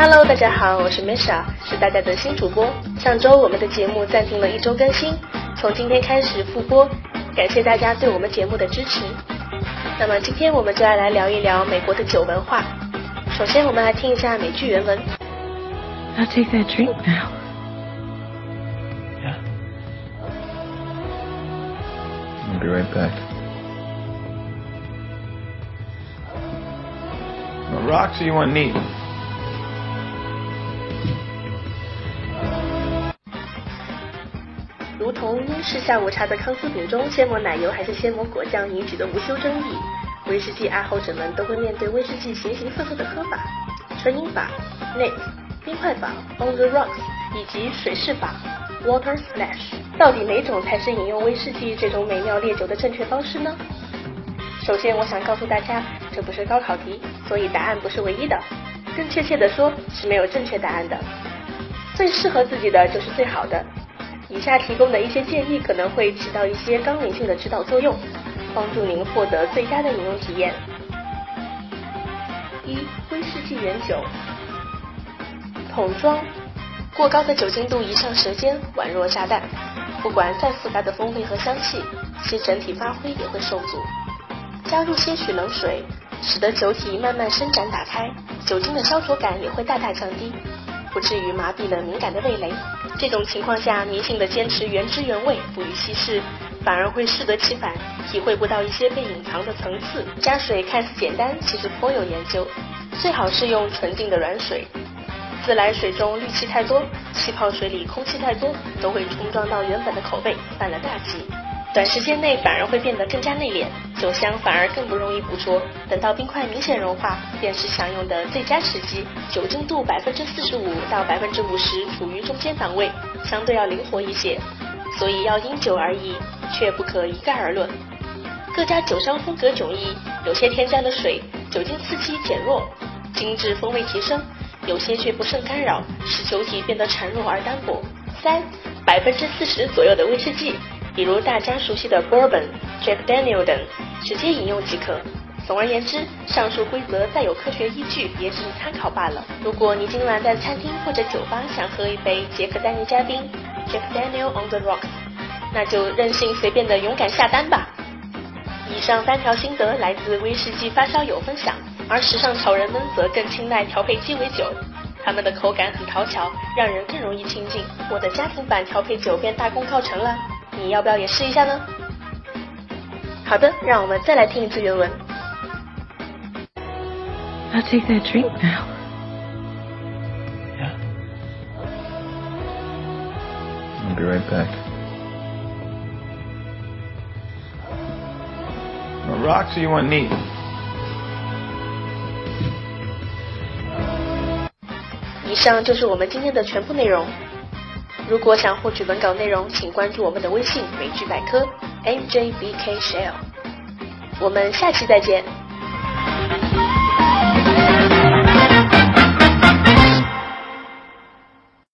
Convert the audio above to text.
好，我是 Misha，是大家的新主播。上周我们的节目暂停了一周更新，从今天开始复播，感谢大家对我们节目的支持。那么今天我们就要来聊一聊美国的酒文化。首先我们来听一下美剧原文。I'll take that drink now. Yeah. I'll be right back. What rocks do you want neat? 如同英式下午茶的康斯饼中先抹奶油还是先抹果酱引起的无休争议，威士忌爱好者们都会面对威士忌形形色色的喝法：纯饮法 （Neat）、冰块法 （On the rocks） 以及水式法 （Water splash）。到底哪种才是饮用威士忌这种美妙烈酒的正确方式呢？首先，我想告诉大家，这不是高考题，所以答案不是唯一的。更确切的说，是没有正确答案的。最适合自己的就是最好的。以下提供的一些建议可能会起到一些纲领性的指导作用，帮助您获得最佳的饮用体验。一、威士忌原酒，桶装，过高的酒精度一上舌尖，宛若炸弹，不管再复杂的风味和香气，其整体发挥也会受阻。加入些许冷水，使得酒体慢慢伸展打开，酒精的烧灼感也会大大降低，不至于麻痹了敏感的味蕾。这种情况下，迷信的坚持原汁原味，不予稀释，反而会适得其反，体会不到一些被隐藏的层次。加水看似简单，其实颇有研究。最好是用纯净的软水，自来水中氯气太多，气泡水里空气太多，都会冲撞到原本的口味，犯了大忌。短时间内反而会变得更加内敛，酒香反而更不容易捕捉。等到冰块明显融化，便是享用的最佳时机。酒精度百分之四十五到百分之五十处于中间档位，相对要灵活一些。所以要因酒而异，却不可一概而论。各家酒商风格迥异，有些添加了水，酒精刺激减弱，精致风味提升；有些却不甚干扰，使酒体变得孱弱而单薄。三百分之四十左右的威士忌。比如大家熟悉的 Bourbon、Jack Daniel 等，直接饮用即可。总而言之，上述规则再有科学依据，也只是参考罢了。如果你今晚在餐厅或者酒吧想喝一杯杰克丹尼加冰 （Jack Daniel on the Rocks），那就任性随便的勇敢下单吧。以上三条心得来自威士忌发烧友分享，而时尚潮人们则更青睐调配鸡尾酒，他们的口感很讨巧，让人更容易亲近。我的家庭版调配酒便大功告成了。你要不要也试一下呢？好的，让我们再来听一次原文。I'll take that drink now. Yeah. I'll be right back. Rocks you want neat? 以上就是我们今天的全部内容。如果想获取文稿内容，请关注我们的微信，美剧百科，MJBK Shell。我们下期再见。